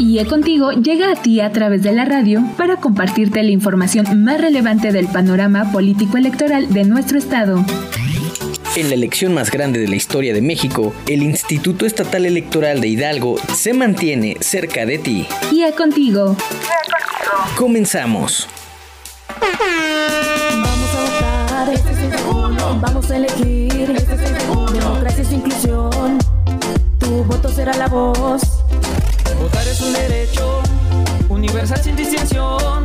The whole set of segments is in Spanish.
IE Contigo llega a ti a través de la radio para compartirte la información más relevante del panorama político electoral de nuestro estado. En la elección más grande de la historia de México, el Instituto Estatal Electoral de Hidalgo se mantiene cerca de ti. IE Contigo. Comenzamos. Vamos a votar, este es el uno. Vamos a elegir, este es uno. Democracia es inclusión, tu voto será la voz. Votar es un derecho universal sin distinción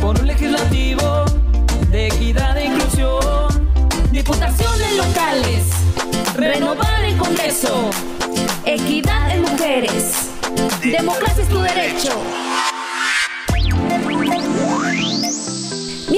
por un legislativo de equidad e inclusión. Diputaciones locales, renovar el Congreso, equidad en mujeres, democracia es tu derecho.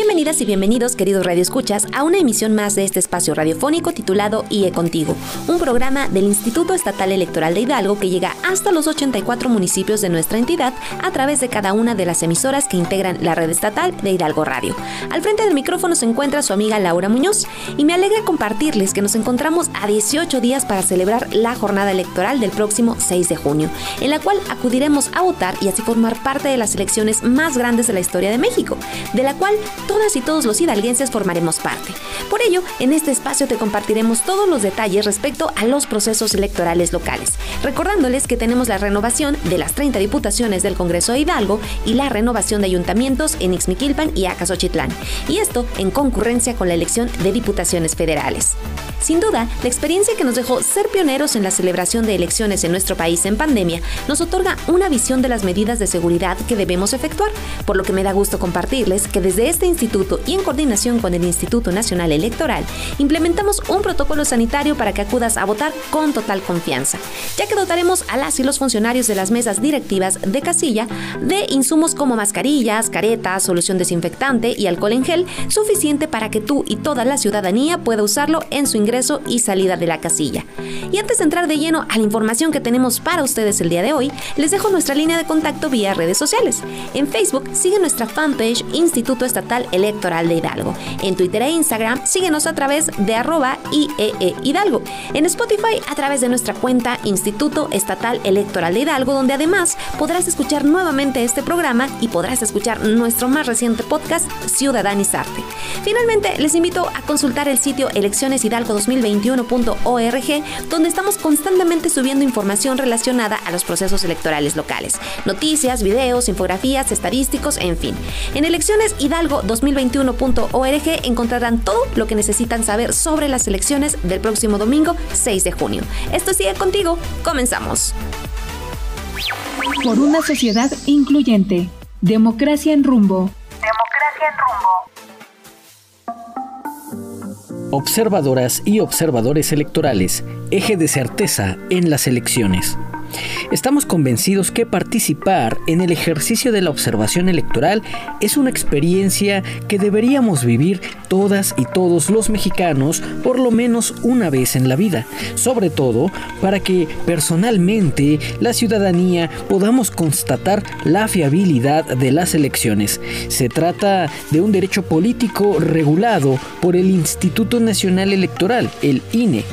Bienvenidas y bienvenidos, queridos radioescuchas, a una emisión más de este espacio radiofónico titulado IE Contigo, un programa del Instituto Estatal Electoral de Hidalgo que llega hasta los 84 municipios de nuestra entidad a través de cada una de las emisoras que integran la red estatal de Hidalgo Radio. Al frente del micrófono se encuentra su amiga Laura Muñoz y me alegra compartirles que nos encontramos a 18 días para celebrar la jornada electoral del próximo 6 de junio, en la cual acudiremos a votar y así formar parte de las elecciones más grandes de la historia de México, de la cual todas y todos los hidalguenses formaremos parte. Por ello, en este espacio te compartiremos todos los detalles respecto a los procesos electorales locales, recordándoles que tenemos la renovación de las 30 diputaciones del Congreso de Hidalgo y la renovación de ayuntamientos en Ixmiquilpan y Acasochitlán, y esto en concurrencia con la elección de diputaciones federales. Sin duda, la experiencia que nos dejó ser pioneros en la celebración de elecciones en nuestro país en pandemia nos otorga una visión de las medidas de seguridad que debemos efectuar, por lo que me da gusto compartirles que desde este instituto y en coordinación con el Instituto Nacional Electoral, implementamos un protocolo sanitario para que acudas a votar con total confianza, ya que dotaremos a las y los funcionarios de las mesas directivas de casilla de insumos como mascarillas, caretas, solución desinfectante y alcohol en gel suficiente para que tú y toda la ciudadanía pueda usarlo en su ingreso y salida de la casilla. Y antes de entrar de lleno a la información que tenemos para ustedes el día de hoy, les dejo nuestra línea de contacto vía redes sociales. En Facebook sigue nuestra fanpage Instituto Estatal Electoral de Hidalgo. En Twitter e Instagram síguenos a través de arroba IEE Hidalgo. En Spotify a través de nuestra cuenta Instituto Estatal Electoral de Hidalgo, donde además podrás escuchar nuevamente este programa y podrás escuchar nuestro más reciente podcast Ciudadanizarte. Finalmente, les invito a consultar el sitio eleccioneshidalgo2021.org, donde estamos constantemente subiendo información relacionada a los procesos electorales locales, noticias, videos, infografías, estadísticos, en fin. En eleccioneshidalgo2021.org encontrarán todo lo que necesitan saber sobre las elecciones del próximo domingo 6 de junio. Esto sigue contigo, comenzamos. Por una sociedad incluyente. Democracia en rumbo. Observadoras y observadores electorales, eje de certeza en las elecciones. Estamos convencidos que participar en el ejercicio de la observación electoral es una experiencia que deberíamos vivir todas y todos los mexicanos por lo menos una vez en la vida, sobre todo para que personalmente la ciudadanía podamos constatar la fiabilidad de las elecciones. Se trata de un derecho político regulado por el Instituto Nacional Electoral, el INE.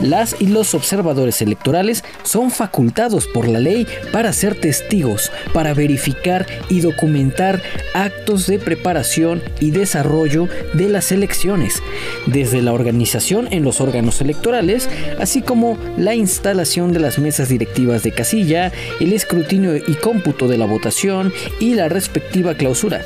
Las y los observadores electorales son facultados por la ley para ser testigos, para verificar y documentar actos de preparación y desarrollo de las elecciones, desde la organización en los órganos electorales, así como la instalación de las mesas directivas de casilla, el escrutinio y cómputo de la votación y la respectiva clausura.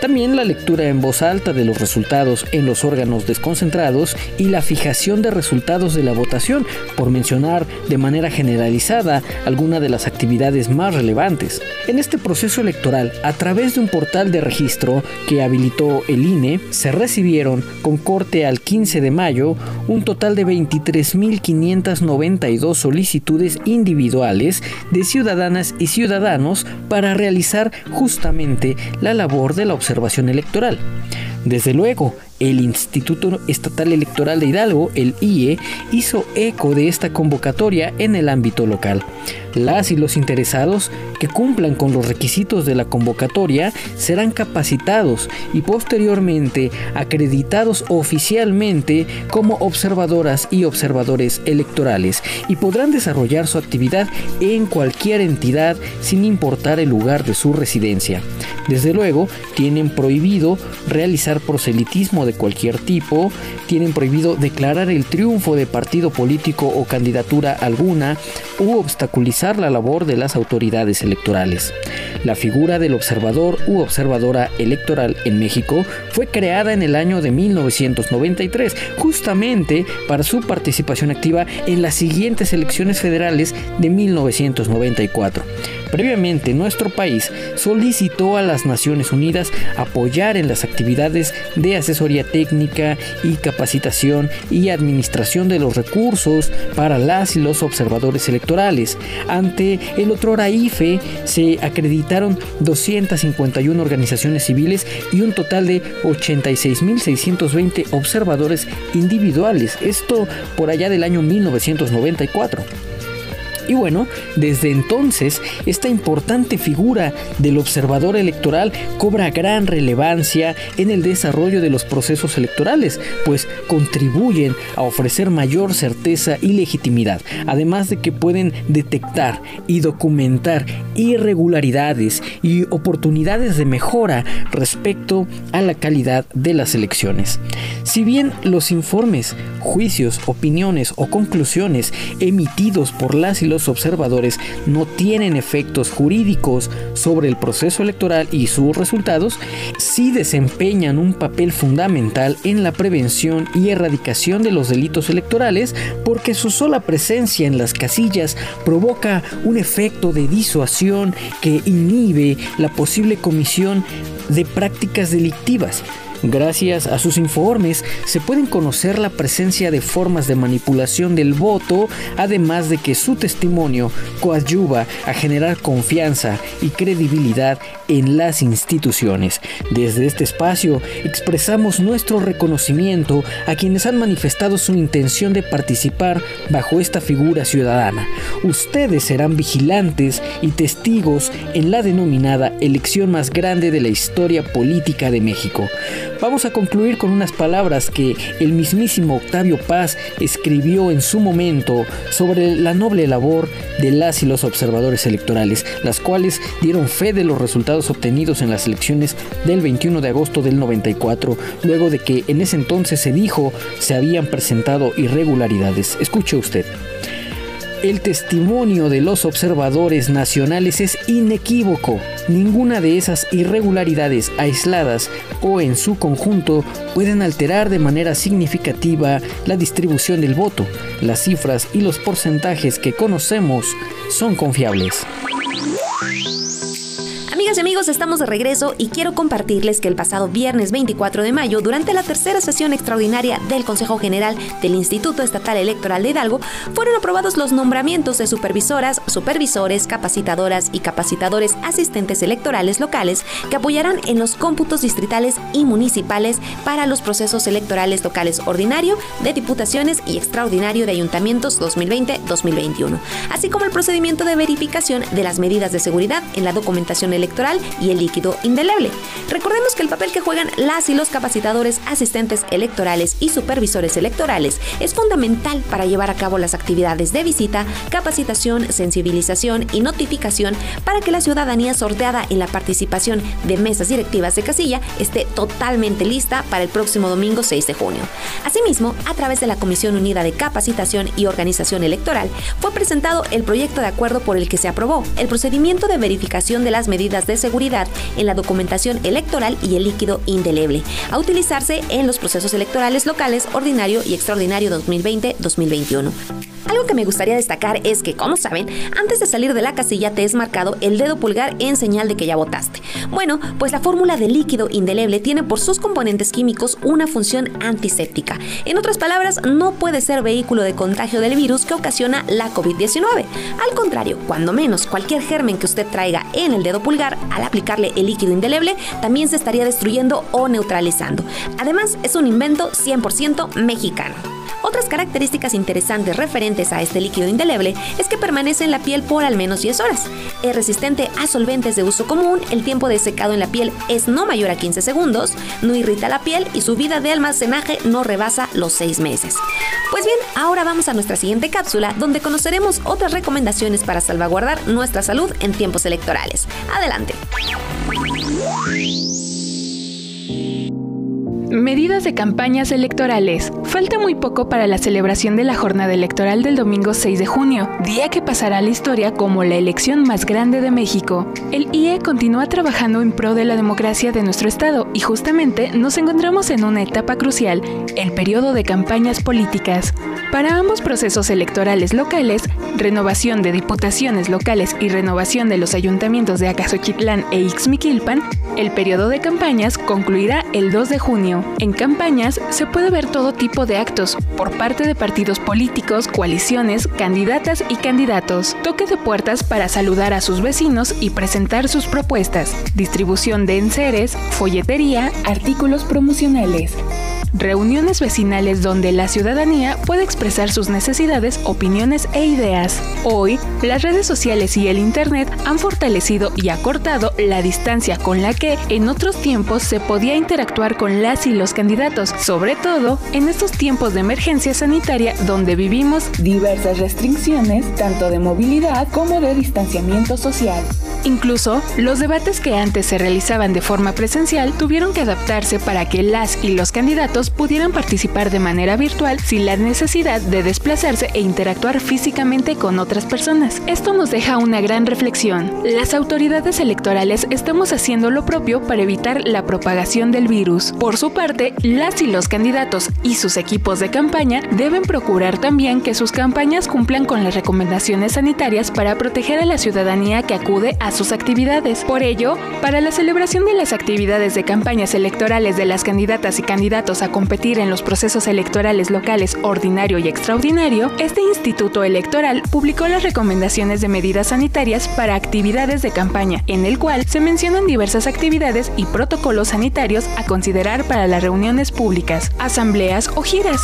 También la lectura en voz alta de los resultados en los órganos desconcentrados y la fijación de resultados de la votación, por mencionar de manera generalizada alguna de las actividades más relevantes. En este proceso electoral, a través de un portal de registro que habilitó el INE, se recibieron, con corte al 15 de mayo, un total de 23.592 solicitudes individuales de ciudadanas y ciudadanos para realizar justamente la labor de la observación observación electoral. Desde luego, el Instituto Estatal Electoral de Hidalgo, el IE, hizo eco de esta convocatoria en el ámbito local. Las y los interesados que cumplan con los requisitos de la convocatoria serán capacitados y posteriormente acreditados oficialmente como observadoras y observadores electorales y podrán desarrollar su actividad en cualquier entidad sin importar el lugar de su residencia. Desde luego, tienen prohibido realizar proselitismo de cualquier tipo, tienen prohibido declarar el triunfo de partido político o candidatura alguna u obstaculizar la labor de las autoridades electorales. La figura del observador u observadora electoral en México fue creada en el año de 1993, justamente para su participación activa en las siguientes elecciones federales de 1994. Previamente, nuestro país solicitó a las Naciones Unidas apoyar en las actividades de asesoría técnica y capacitación y administración de los recursos para las y los observadores electorales. Ante el otro IFE se acreditaron 251 organizaciones civiles y un total de 86.620 observadores individuales. Esto por allá del año 1994. Y bueno, desde entonces, esta importante figura del observador electoral cobra gran relevancia en el desarrollo de los procesos electorales, pues contribuyen a ofrecer mayor certeza y legitimidad, además de que pueden detectar y documentar irregularidades y oportunidades de mejora respecto a la calidad de las elecciones. Si bien los informes, juicios, opiniones o conclusiones emitidos por las y los observadores no tienen efectos jurídicos sobre el proceso electoral y sus resultados, sí desempeñan un papel fundamental en la prevención y erradicación de los delitos electorales porque su sola presencia en las casillas provoca un efecto de disuasión que inhibe la posible comisión de prácticas delictivas Gracias a sus informes se pueden conocer la presencia de formas de manipulación del voto, además de que su testimonio coadyuva a generar confianza y credibilidad en las instituciones. Desde este espacio expresamos nuestro reconocimiento a quienes han manifestado su intención de participar bajo esta figura ciudadana. Ustedes serán vigilantes y testigos en la denominada elección más grande de la historia política de México. Vamos a concluir con unas palabras que el mismísimo Octavio Paz escribió en su momento sobre la noble labor de las y los observadores electorales, las cuales dieron fe de los resultados obtenidos en las elecciones del 21 de agosto del 94, luego de que en ese entonces se dijo se habían presentado irregularidades. Escuche usted. El testimonio de los observadores nacionales es inequívoco. Ninguna de esas irregularidades aisladas o en su conjunto pueden alterar de manera significativa la distribución del voto. Las cifras y los porcentajes que conocemos son confiables. Amigos, estamos de regreso y quiero compartirles que el pasado viernes 24 de mayo, durante la tercera sesión extraordinaria del Consejo General del Instituto Estatal Electoral de Hidalgo, fueron aprobados los nombramientos de supervisoras, supervisores, capacitadoras y capacitadores asistentes electorales locales que apoyarán en los cómputos distritales y municipales para los procesos electorales locales ordinario, de diputaciones y extraordinario de ayuntamientos 2020-2021, así como el procedimiento de verificación de las medidas de seguridad en la documentación electoral y el líquido indeleble. Recordemos que el papel que juegan las y los capacitadores, asistentes electorales y supervisores electorales es fundamental para llevar a cabo las actividades de visita, capacitación, sensibilización y notificación para que la ciudadanía sorteada en la participación de mesas directivas de casilla esté totalmente lista para el próximo domingo 6 de junio. Asimismo, a través de la Comisión Unida de Capacitación y Organización Electoral, fue presentado el proyecto de acuerdo por el que se aprobó el procedimiento de verificación de las medidas de seguridad en la documentación electoral y el líquido indeleble, a utilizarse en los procesos electorales locales ordinario y extraordinario 2020-2021. Algo que me gustaría destacar es que, como saben, antes de salir de la casilla te es marcado el dedo pulgar en señal de que ya votaste. Bueno, pues la fórmula de líquido indeleble tiene por sus componentes químicos una función antiséptica. En otras palabras, no puede ser vehículo de contagio del virus que ocasiona la COVID-19. Al contrario, cuando menos cualquier germen que usted traiga en el dedo pulgar, al aplicarle el líquido indeleble, también se estaría destruyendo o neutralizando. Además, es un invento 100% mexicano. Otras características interesantes referentes a este líquido indeleble es que permanece en la piel por al menos 10 horas. Es resistente a solventes de uso común, el tiempo de secado en la piel es no mayor a 15 segundos, no irrita la piel y su vida de almacenaje no rebasa los 6 meses. Pues bien, ahora vamos a nuestra siguiente cápsula donde conoceremos otras recomendaciones para salvaguardar nuestra salud en tiempos electorales. Adelante. Medidas de campañas electorales. Falta muy poco para la celebración de la jornada electoral del domingo 6 de junio, día que pasará a la historia como la elección más grande de México. El IE continúa trabajando en pro de la democracia de nuestro estado y justamente nos encontramos en una etapa crucial, el periodo de campañas políticas. Para ambos procesos electorales locales, renovación de diputaciones locales y renovación de los ayuntamientos de Acasoquitlán e Ixmiquilpan, el periodo de campañas concluirá el 2 de junio. En campañas se puede ver todo tipo de actos por parte de partidos políticos, coaliciones, candidatas y candidatos. Toque de puertas para saludar a sus vecinos y presentar sus propuestas. Distribución de enseres, folletería, artículos promocionales reuniones vecinales donde la ciudadanía puede expresar sus necesidades, opiniones e ideas. Hoy, las redes sociales y el Internet han fortalecido y acortado la distancia con la que en otros tiempos se podía interactuar con las y los candidatos, sobre todo en estos tiempos de emergencia sanitaria donde vivimos diversas restricciones, tanto de movilidad como de distanciamiento social. Incluso, los debates que antes se realizaban de forma presencial tuvieron que adaptarse para que las y los candidatos pudieran participar de manera virtual sin la necesidad de desplazarse e interactuar físicamente con otras personas. Esto nos deja una gran reflexión. Las autoridades electorales estamos haciendo lo propio para evitar la propagación del virus. Por su parte, las y los candidatos y sus equipos de campaña deben procurar también que sus campañas cumplan con las recomendaciones sanitarias para proteger a la ciudadanía que acude a sus actividades. Por ello, para la celebración de las actividades de campañas electorales de las candidatas y candidatos a competir en los procesos electorales locales ordinario y extraordinario, este Instituto Electoral publicó las recomendaciones de medidas sanitarias para actividades de campaña, en el cual se mencionan diversas actividades y protocolos sanitarios a considerar para las reuniones públicas, asambleas o giras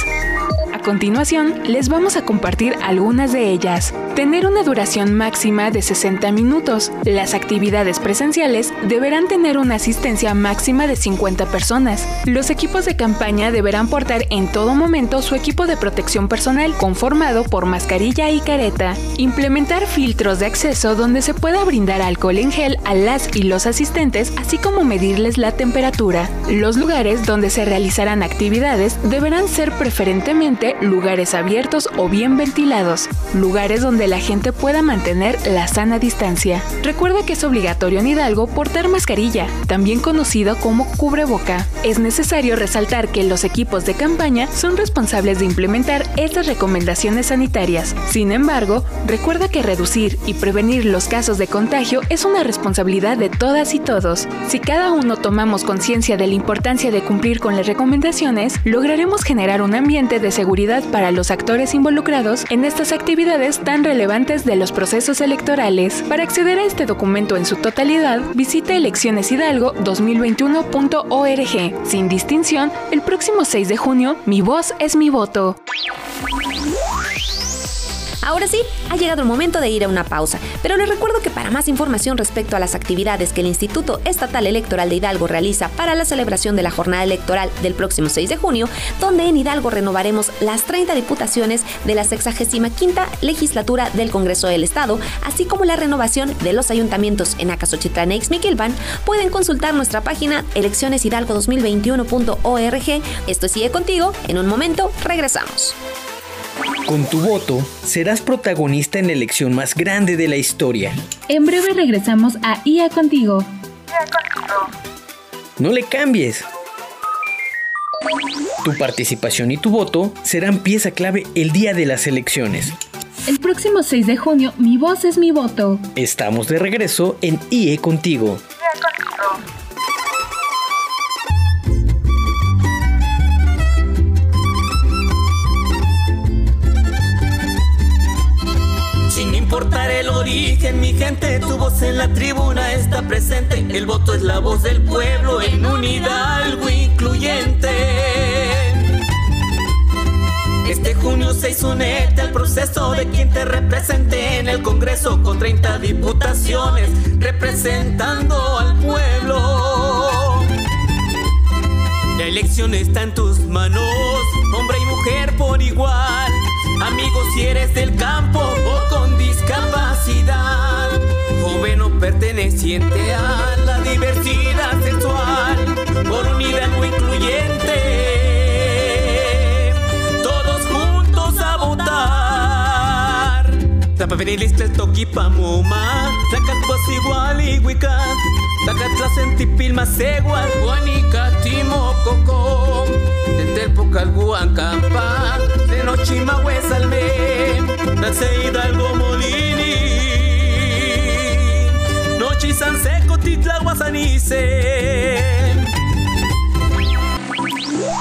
continuación, les vamos a compartir algunas de ellas. Tener una duración máxima de 60 minutos. Las actividades presenciales deberán tener una asistencia máxima de 50 personas. Los equipos de campaña deberán portar en todo momento su equipo de protección personal conformado por mascarilla y careta. Implementar filtros de acceso donde se pueda brindar alcohol en gel a las y los asistentes, así como medirles la temperatura. Los lugares donde se realizarán actividades deberán ser preferentemente lugares abiertos o bien ventilados, lugares donde la gente pueda mantener la sana distancia. Recuerda que es obligatorio en Hidalgo portar mascarilla, también conocido como cubreboca. Es necesario resaltar que los equipos de campaña son responsables de implementar estas recomendaciones sanitarias. Sin embargo, recuerda que reducir y prevenir los casos de contagio es una responsabilidad de todas y todos. Si cada uno tomamos conciencia de la importancia de cumplir con las recomendaciones, lograremos generar un ambiente de seguridad para los actores involucrados en estas actividades tan relevantes de los procesos electorales. Para acceder a este documento en su totalidad, visite eleccioneshidalgo2021.org. Sin distinción, el próximo 6 de junio, mi voz es mi voto. Ahora sí, ha llegado el momento de ir a una pausa, pero les recuerdo que para más información respecto a las actividades que el Instituto Estatal Electoral de Hidalgo realiza para la celebración de la jornada electoral del próximo 6 de junio, donde en Hidalgo renovaremos las 30 diputaciones de la 65 legislatura del Congreso del Estado, así como la renovación de los ayuntamientos en Acasochitlán e Ixmiquilpan, pueden consultar nuestra página eleccioneshidalgo2021.org. Esto sigue contigo, en un momento regresamos. Con tu voto, serás protagonista en la elección más grande de la historia. En breve regresamos a IA Contigo. No le cambies. Tu participación y tu voto serán pieza clave el día de las elecciones. El próximo 6 de junio, mi voz es mi voto. Estamos de regreso en IE Contigo. Sin tu voz en la tribuna está presente. El voto es la voz del pueblo en unidad, algo incluyente. Este junio 6 unete al proceso de quien te represente en el Congreso con 30 diputaciones representando al pueblo. La elección está en tus manos, hombre y mujer por igual. Amigos si eres del campo o con discapacidad, joven o perteneciente a la diversidad sexual, por unidad o incluyente. Tapavenilistle toki pamuma. Tlacatpuas igual y huicat Tlacatlasentipil masegua Guanica timococo Tetelpocalguan campa Tenochima huesalme Nace Hidalgo Molini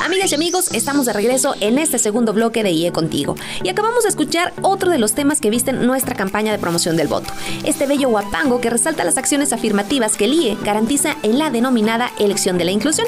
Amigas y amigos, estamos de regreso en este segundo bloque de IE Contigo y acabamos de escuchar otro de los temas que visten nuestra campaña de promoción del voto. Este bello guapango que resalta las acciones afirmativas que el IE garantiza en la denominada elección de la inclusión.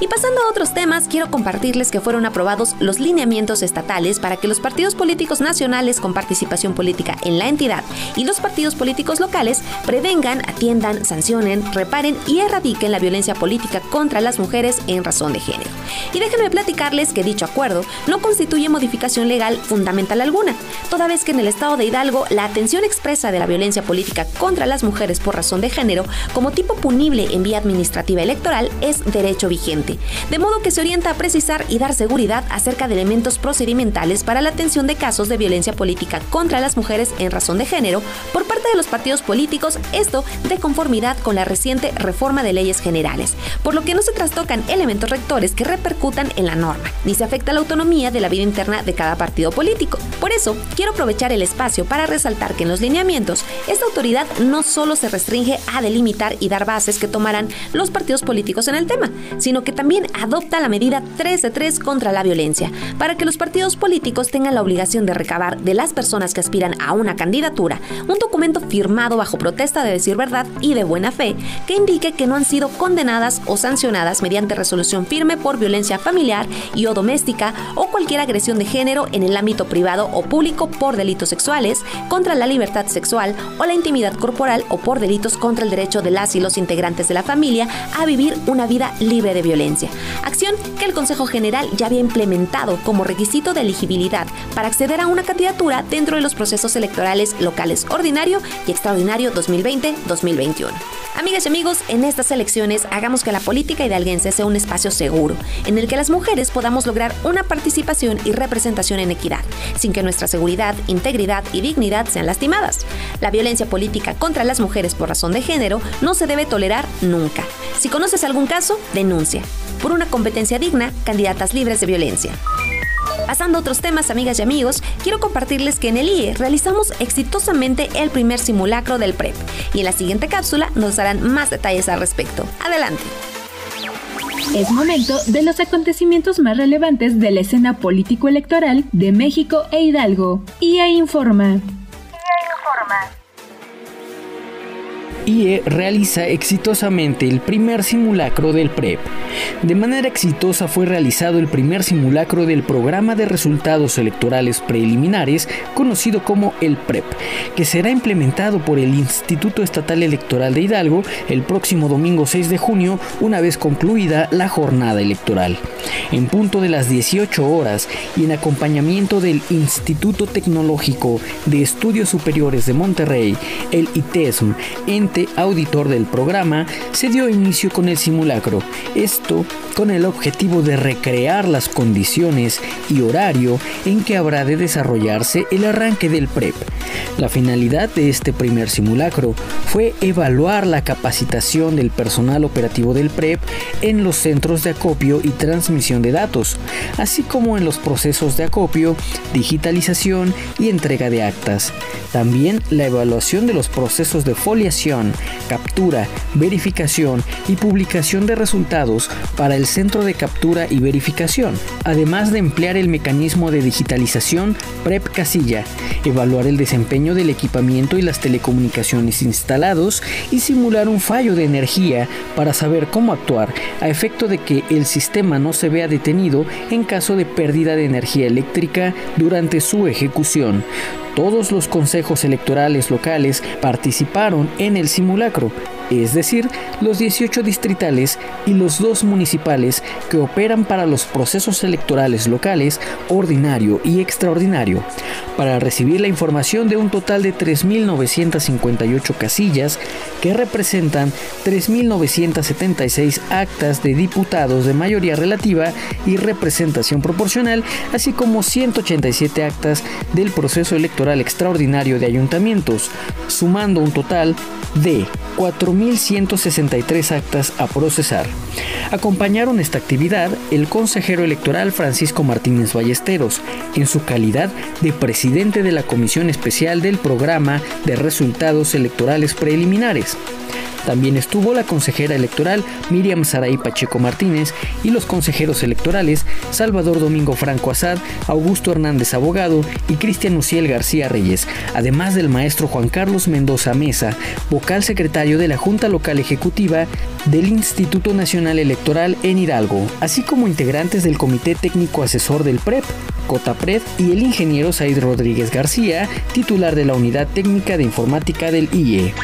Y pasando a otros temas, quiero compartirles que fueron aprobados los lineamientos estatales para que los partidos políticos nacionales con participación política en la entidad y los partidos políticos locales prevengan, atiendan, sancionen, reparen y erradiquen la violencia política contra las mujeres en razón de género. Y déjenme platicarles que dicho acuerdo no constituye modificación legal fundamental alguna, toda vez que en el estado de Hidalgo la atención expresa de la violencia política contra las mujeres por razón de género como tipo punible en vía administrativa electoral es derecho vigente de modo que se orienta a precisar y dar seguridad acerca de elementos procedimentales para la atención de casos de violencia política contra las mujeres en razón de género por parte de los partidos políticos, esto de conformidad con la reciente reforma de leyes generales, por lo que no se trastocan elementos rectores que repercutan en la norma, ni se afecta la autonomía de la vida interna de cada partido político. Por eso, quiero aprovechar el espacio para resaltar que en los lineamientos, esta autoridad no solo se restringe a delimitar y dar bases que tomarán los partidos políticos en el tema, sino que también adopta la medida 3 de 3 contra la violencia, para que los partidos políticos tengan la obligación de recabar de las personas que aspiran a una candidatura un documento firmado bajo protesta de decir verdad y de buena fe que indique que no han sido condenadas o sancionadas mediante resolución firme por violencia familiar y o doméstica o cualquier agresión de género en el ámbito privado o público por delitos sexuales, contra la libertad sexual o la intimidad corporal o por delitos contra el derecho de las y los integrantes de la familia a vivir una vida libre de violencia acción que el Consejo General ya había implementado como requisito de elegibilidad para acceder a una candidatura dentro de los procesos electorales locales ordinario y extraordinario 2020-2021. Amigas y amigos, en estas elecciones hagamos que la política hidalguense sea un espacio seguro, en el que las mujeres podamos lograr una participación y representación en equidad, sin que nuestra seguridad, integridad y dignidad sean lastimadas. La violencia política contra las mujeres por razón de género no se debe tolerar nunca. Si conoces algún caso, denuncia por una competencia digna, candidatas libres de violencia. Pasando a otros temas, amigas y amigos, quiero compartirles que en el IE realizamos exitosamente el primer simulacro del PREP y en la siguiente cápsula nos darán más detalles al respecto. Adelante. Es momento de los acontecimientos más relevantes de la escena político-electoral de México e Hidalgo. IE informa. IE informa. IE realiza exitosamente el primer simulacro del PREP. De manera exitosa fue realizado el primer simulacro del programa de resultados electorales preliminares conocido como el PREP, que será implementado por el Instituto Estatal Electoral de Hidalgo el próximo domingo 6 de junio, una vez concluida la jornada electoral. En punto de las 18 horas y en acompañamiento del Instituto Tecnológico de Estudios Superiores de Monterrey, el ITESM, en auditor del programa, se dio inicio con el simulacro. Esto con el objetivo de recrear las condiciones y horario en que habrá de desarrollarse el arranque del PREP. La finalidad de este primer simulacro fue evaluar la capacitación del personal operativo del PREP en los centros de acopio y transmisión de datos, así como en los procesos de acopio, digitalización y entrega de actas. También la evaluación de los procesos de foliación, captura, verificación y publicación de resultados para el centro de captura y verificación, además de emplear el mecanismo de digitalización PREP Casilla, evaluar el desempeño del equipamiento y las telecomunicaciones instalados y simular un fallo de energía para saber cómo actuar a efecto de que el sistema no se vea detenido en caso de pérdida de energía eléctrica durante su ejecución. Todos los consejos electorales locales participaron en el simulacro, es decir, los 18 distritales y los dos municipales que operan para los procesos electorales locales, ordinario y extraordinario, para recibir la información de un total de 3.958 casillas que representan 3.976 actas de diputados de mayoría relativa y representación proporcional, así como 187 actas del proceso electoral extraordinario de ayuntamientos, sumando un total de 4.163 actas a procesar. Acompañaron esta actividad el consejero electoral Francisco Martínez Ballesteros, en su calidad de presidente de la Comisión Especial del Programa de Resultados Electorales Preliminares. También estuvo la consejera electoral Miriam Saray Pacheco Martínez y los consejeros electorales Salvador Domingo Franco Azad, Augusto Hernández Abogado y Cristian Uciel García Reyes, además del maestro Juan Carlos Mendoza Mesa, vocal secretario de la Junta Local Ejecutiva del Instituto Nacional Electoral en Hidalgo, así como integrantes del Comité Técnico Asesor del PREP, COTAPRED y el ingeniero Said Rodríguez García, titular de la Unidad Técnica de Informática del IE.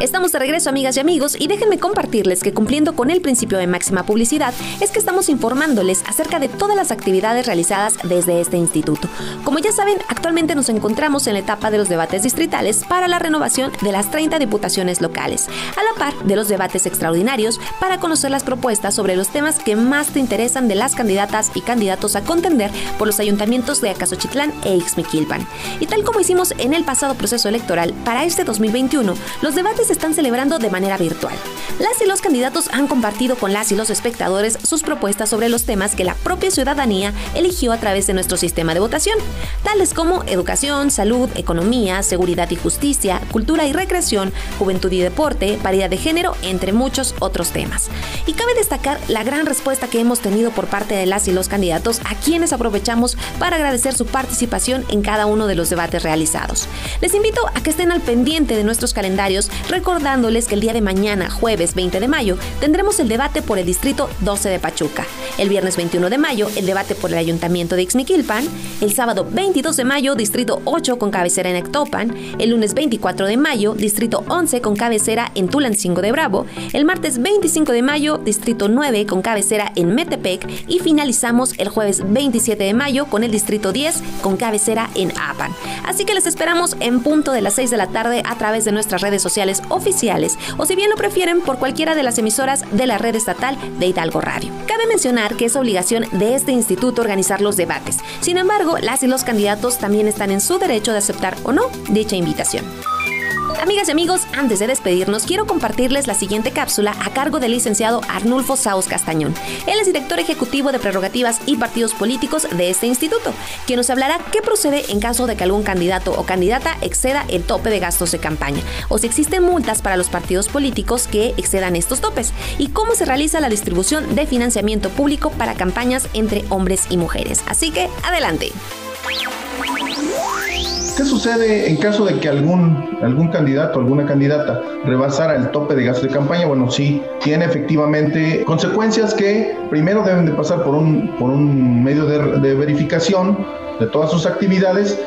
Estamos de regreso, amigas y amigos, y déjenme compartirles que cumpliendo con el principio de máxima publicidad, es que estamos informándoles acerca de todas las actividades realizadas desde este instituto. Como ya saben, actualmente nos encontramos en la etapa de los debates distritales para la renovación de las 30 diputaciones locales, a la par de los debates extraordinarios para conocer las propuestas sobre los temas que más te interesan de las candidatas y candidatos a contender por los ayuntamientos de Acasochitlán e Ixmiquilpan. Y tal como hicimos en el pasado proceso electoral, para este 2021, los debates están celebrando de manera virtual. Las y los candidatos han compartido con las y los espectadores sus propuestas sobre los temas que la propia ciudadanía eligió a través de nuestro sistema de votación, tales como educación, salud, economía, seguridad y justicia, cultura y recreación, juventud y deporte, paridad de género, entre muchos otros temas. Y cabe destacar la gran respuesta que hemos tenido por parte de las y los candidatos a quienes aprovechamos para agradecer su participación en cada uno de los debates realizados. Les invito a que estén al pendiente de nuestros calendarios, recordándoles que el día de mañana, jueves 20 de mayo, tendremos el debate por el distrito 12 de Pachuca. El viernes 21 de mayo, el debate por el ayuntamiento de Ixmiquilpan. El sábado 22 de mayo, distrito 8 con cabecera en Ectopan. El lunes 24 de mayo, distrito 11 con cabecera en Tulancingo de Bravo. El martes 25 de mayo, distrito 9 con cabecera en Metepec. Y finalizamos el jueves 27 de mayo con el distrito 10 con cabecera en Apan. Así que les esperamos en punto de las 6 de la tarde a través de nuestras redes sociales oficiales o si bien lo prefieren por cualquiera de las emisoras de la red estatal de Hidalgo Radio. Cabe mencionar que es obligación de este instituto organizar los debates. Sin embargo, las y los candidatos también están en su derecho de aceptar o no dicha invitación. Amigas y amigos, antes de despedirnos, quiero compartirles la siguiente cápsula a cargo del licenciado Arnulfo Saus Castañón. Él es director ejecutivo de prerrogativas y partidos políticos de este instituto, quien nos hablará qué procede en caso de que algún candidato o candidata exceda el tope de gastos de campaña, o si existen multas para los partidos políticos que excedan estos topes, y cómo se realiza la distribución de financiamiento público para campañas entre hombres y mujeres. Así que, adelante. ¿Qué sucede en caso de que algún, algún candidato, alguna candidata rebasara el tope de gasto de campaña? Bueno, sí, tiene efectivamente consecuencias que primero deben de pasar por un, por un medio de, verificación de todas sus actividades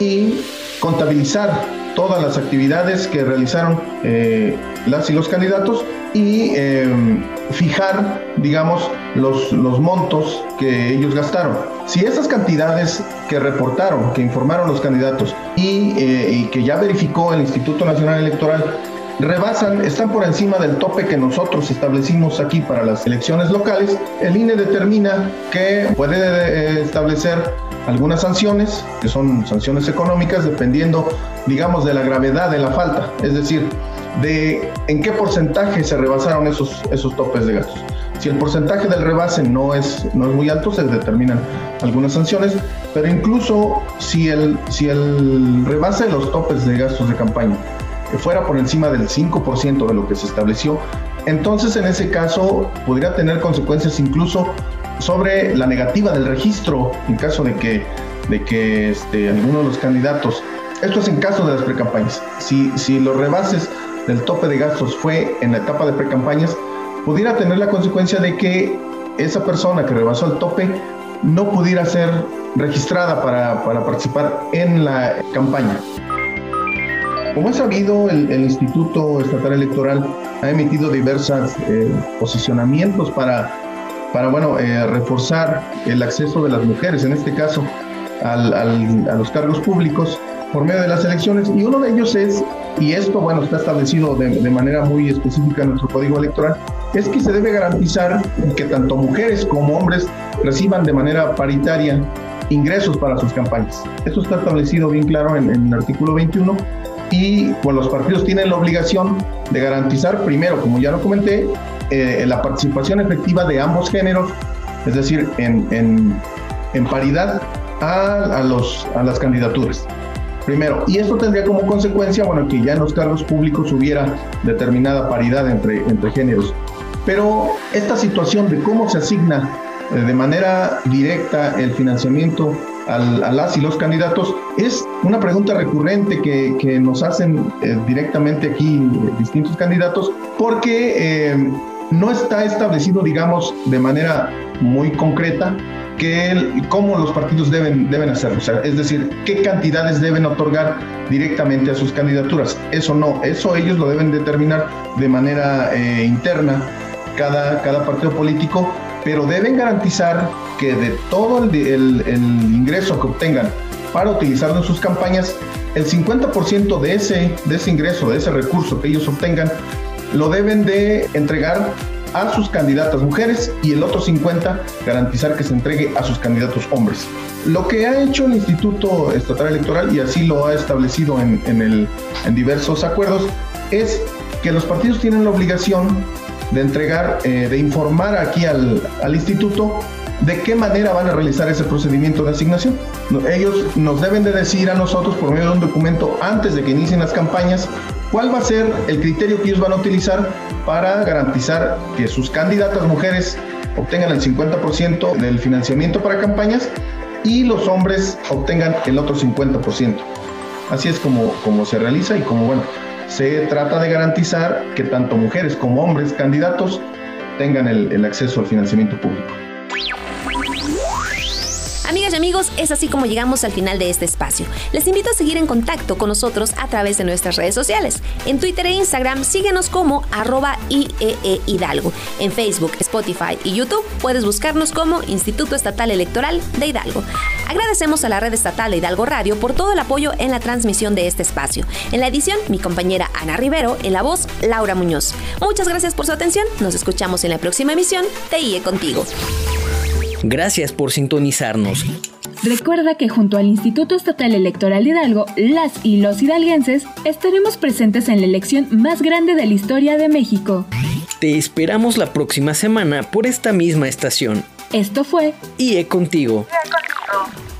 y contabilizar todas las actividades que realizaron eh, las y los candidatos y em, fijar, digamos, los, los montos que ellos gastaron. Si esas cantidades que reportaron, que informaron los candidatos y, eh, y que ya verificó el Instituto Nacional Electoral, rebasan, están por encima del tope que nosotros establecimos aquí para las elecciones locales, el INE determina que puede eh, establecer algunas sanciones, que son sanciones económicas, dependiendo, digamos, de la gravedad de la falta, es decir, de en qué porcentaje se rebasaron esos, esos topes de gastos. Si el porcentaje del rebase no es, no es muy alto, se determinan algunas sanciones, pero incluso si el, si el rebase de los topes de gastos de campaña fuera por encima del 5% de lo que se estableció, entonces en ese caso podría tener consecuencias incluso sobre la negativa del registro en caso de que, de que este, alguno de los candidatos, esto es en caso de las precampañas, si, si los rebases del tope de gastos fue en la etapa de precampañas, pudiera tener la consecuencia de que esa persona que rebasó el tope no pudiera ser registrada para, para participar en la campaña. Como es sabido, el, Instituto Estatal Electoral ha emitido diversos eh, posicionamientos para, para bueno, eh, reforzar el acceso de las mujeres, en este caso al, a los cargos públicos por medio de las elecciones. Y uno de ellos es, y esto bueno, está establecido de, manera muy específica en nuestro código electoral, es que se debe garantizar que tanto mujeres como hombres reciban de manera paritaria ingresos para sus campañas. Esto está establecido bien claro en el artículo 21 y pues, los partidos tienen la obligación de garantizar, primero, como ya lo comenté, eh, la participación efectiva de ambos géneros, es decir, en, en, en paridad a, a, los, a las candidaturas. Primero, y esto tendría como consecuencia, bueno, que ya en los cargos públicos hubiera determinada paridad entre, entre géneros. Pero esta situación de cómo se asigna eh, de manera directa el financiamiento al, a las y los candidatos es una pregunta recurrente que, nos hacen eh, directamente aquí eh, distintos candidatos porque eh, no está establecido, digamos, de manera muy concreta que el, cómo los partidos deben, deben hacerlo, es decir, qué cantidades deben otorgar directamente a sus candidaturas. Eso no, eso ellos lo deben determinar de manera interna cada, cada partido político pero deben garantizar que de todo el, ingreso que obtengan para utilizarlo en sus campañas, el 50% de ese, de ese ingreso, de ese recurso que ellos obtengan, lo deben de entregar a sus candidatas mujeres y el otro 50 garantizar que se entregue a sus candidatos hombres. Lo que ha hecho el Instituto Estatal Electoral, y así lo ha establecido en, en diversos acuerdos, es que los partidos tienen la obligación de entregar, eh, de informar aquí al, al, instituto de qué manera van a realizar ese procedimiento de asignación. Ellos nos deben de decir a nosotros por medio de un documento antes de que inicien las campañas cuál va a ser el criterio que ellos van a utilizar para garantizar que sus candidatas mujeres obtengan el 50% del financiamiento para campañas y los hombres obtengan el otro 50%. Así es como, como se realiza y como, bueno, se trata de garantizar que tanto mujeres como hombres candidatos tengan el, el acceso al financiamiento público. Amigas y amigos, es así como llegamos al final de este espacio. Les invito a seguir en contacto con nosotros a través de nuestras redes sociales. En Twitter e Instagram síguenos como arroba IEE Hidalgo. En Facebook, Spotify y YouTube puedes buscarnos como Instituto Estatal Electoral de Hidalgo. Agradecemos a la red estatal de Hidalgo Radio por todo el apoyo en la transmisión de este espacio. En la edición, mi compañera Ana Rivero, en la voz, Laura Muñoz. Muchas gracias por su atención. Nos escuchamos en la próxima emisión de IE Contigo. Gracias por sintonizarnos. Recuerda que junto al Instituto Estatal Electoral de Hidalgo, las y los hidalguenses estaremos presentes en la elección más grande de la historia de México. Te esperamos la próxima semana por esta misma estación. Esto fue IE Contigo. IE Contigo.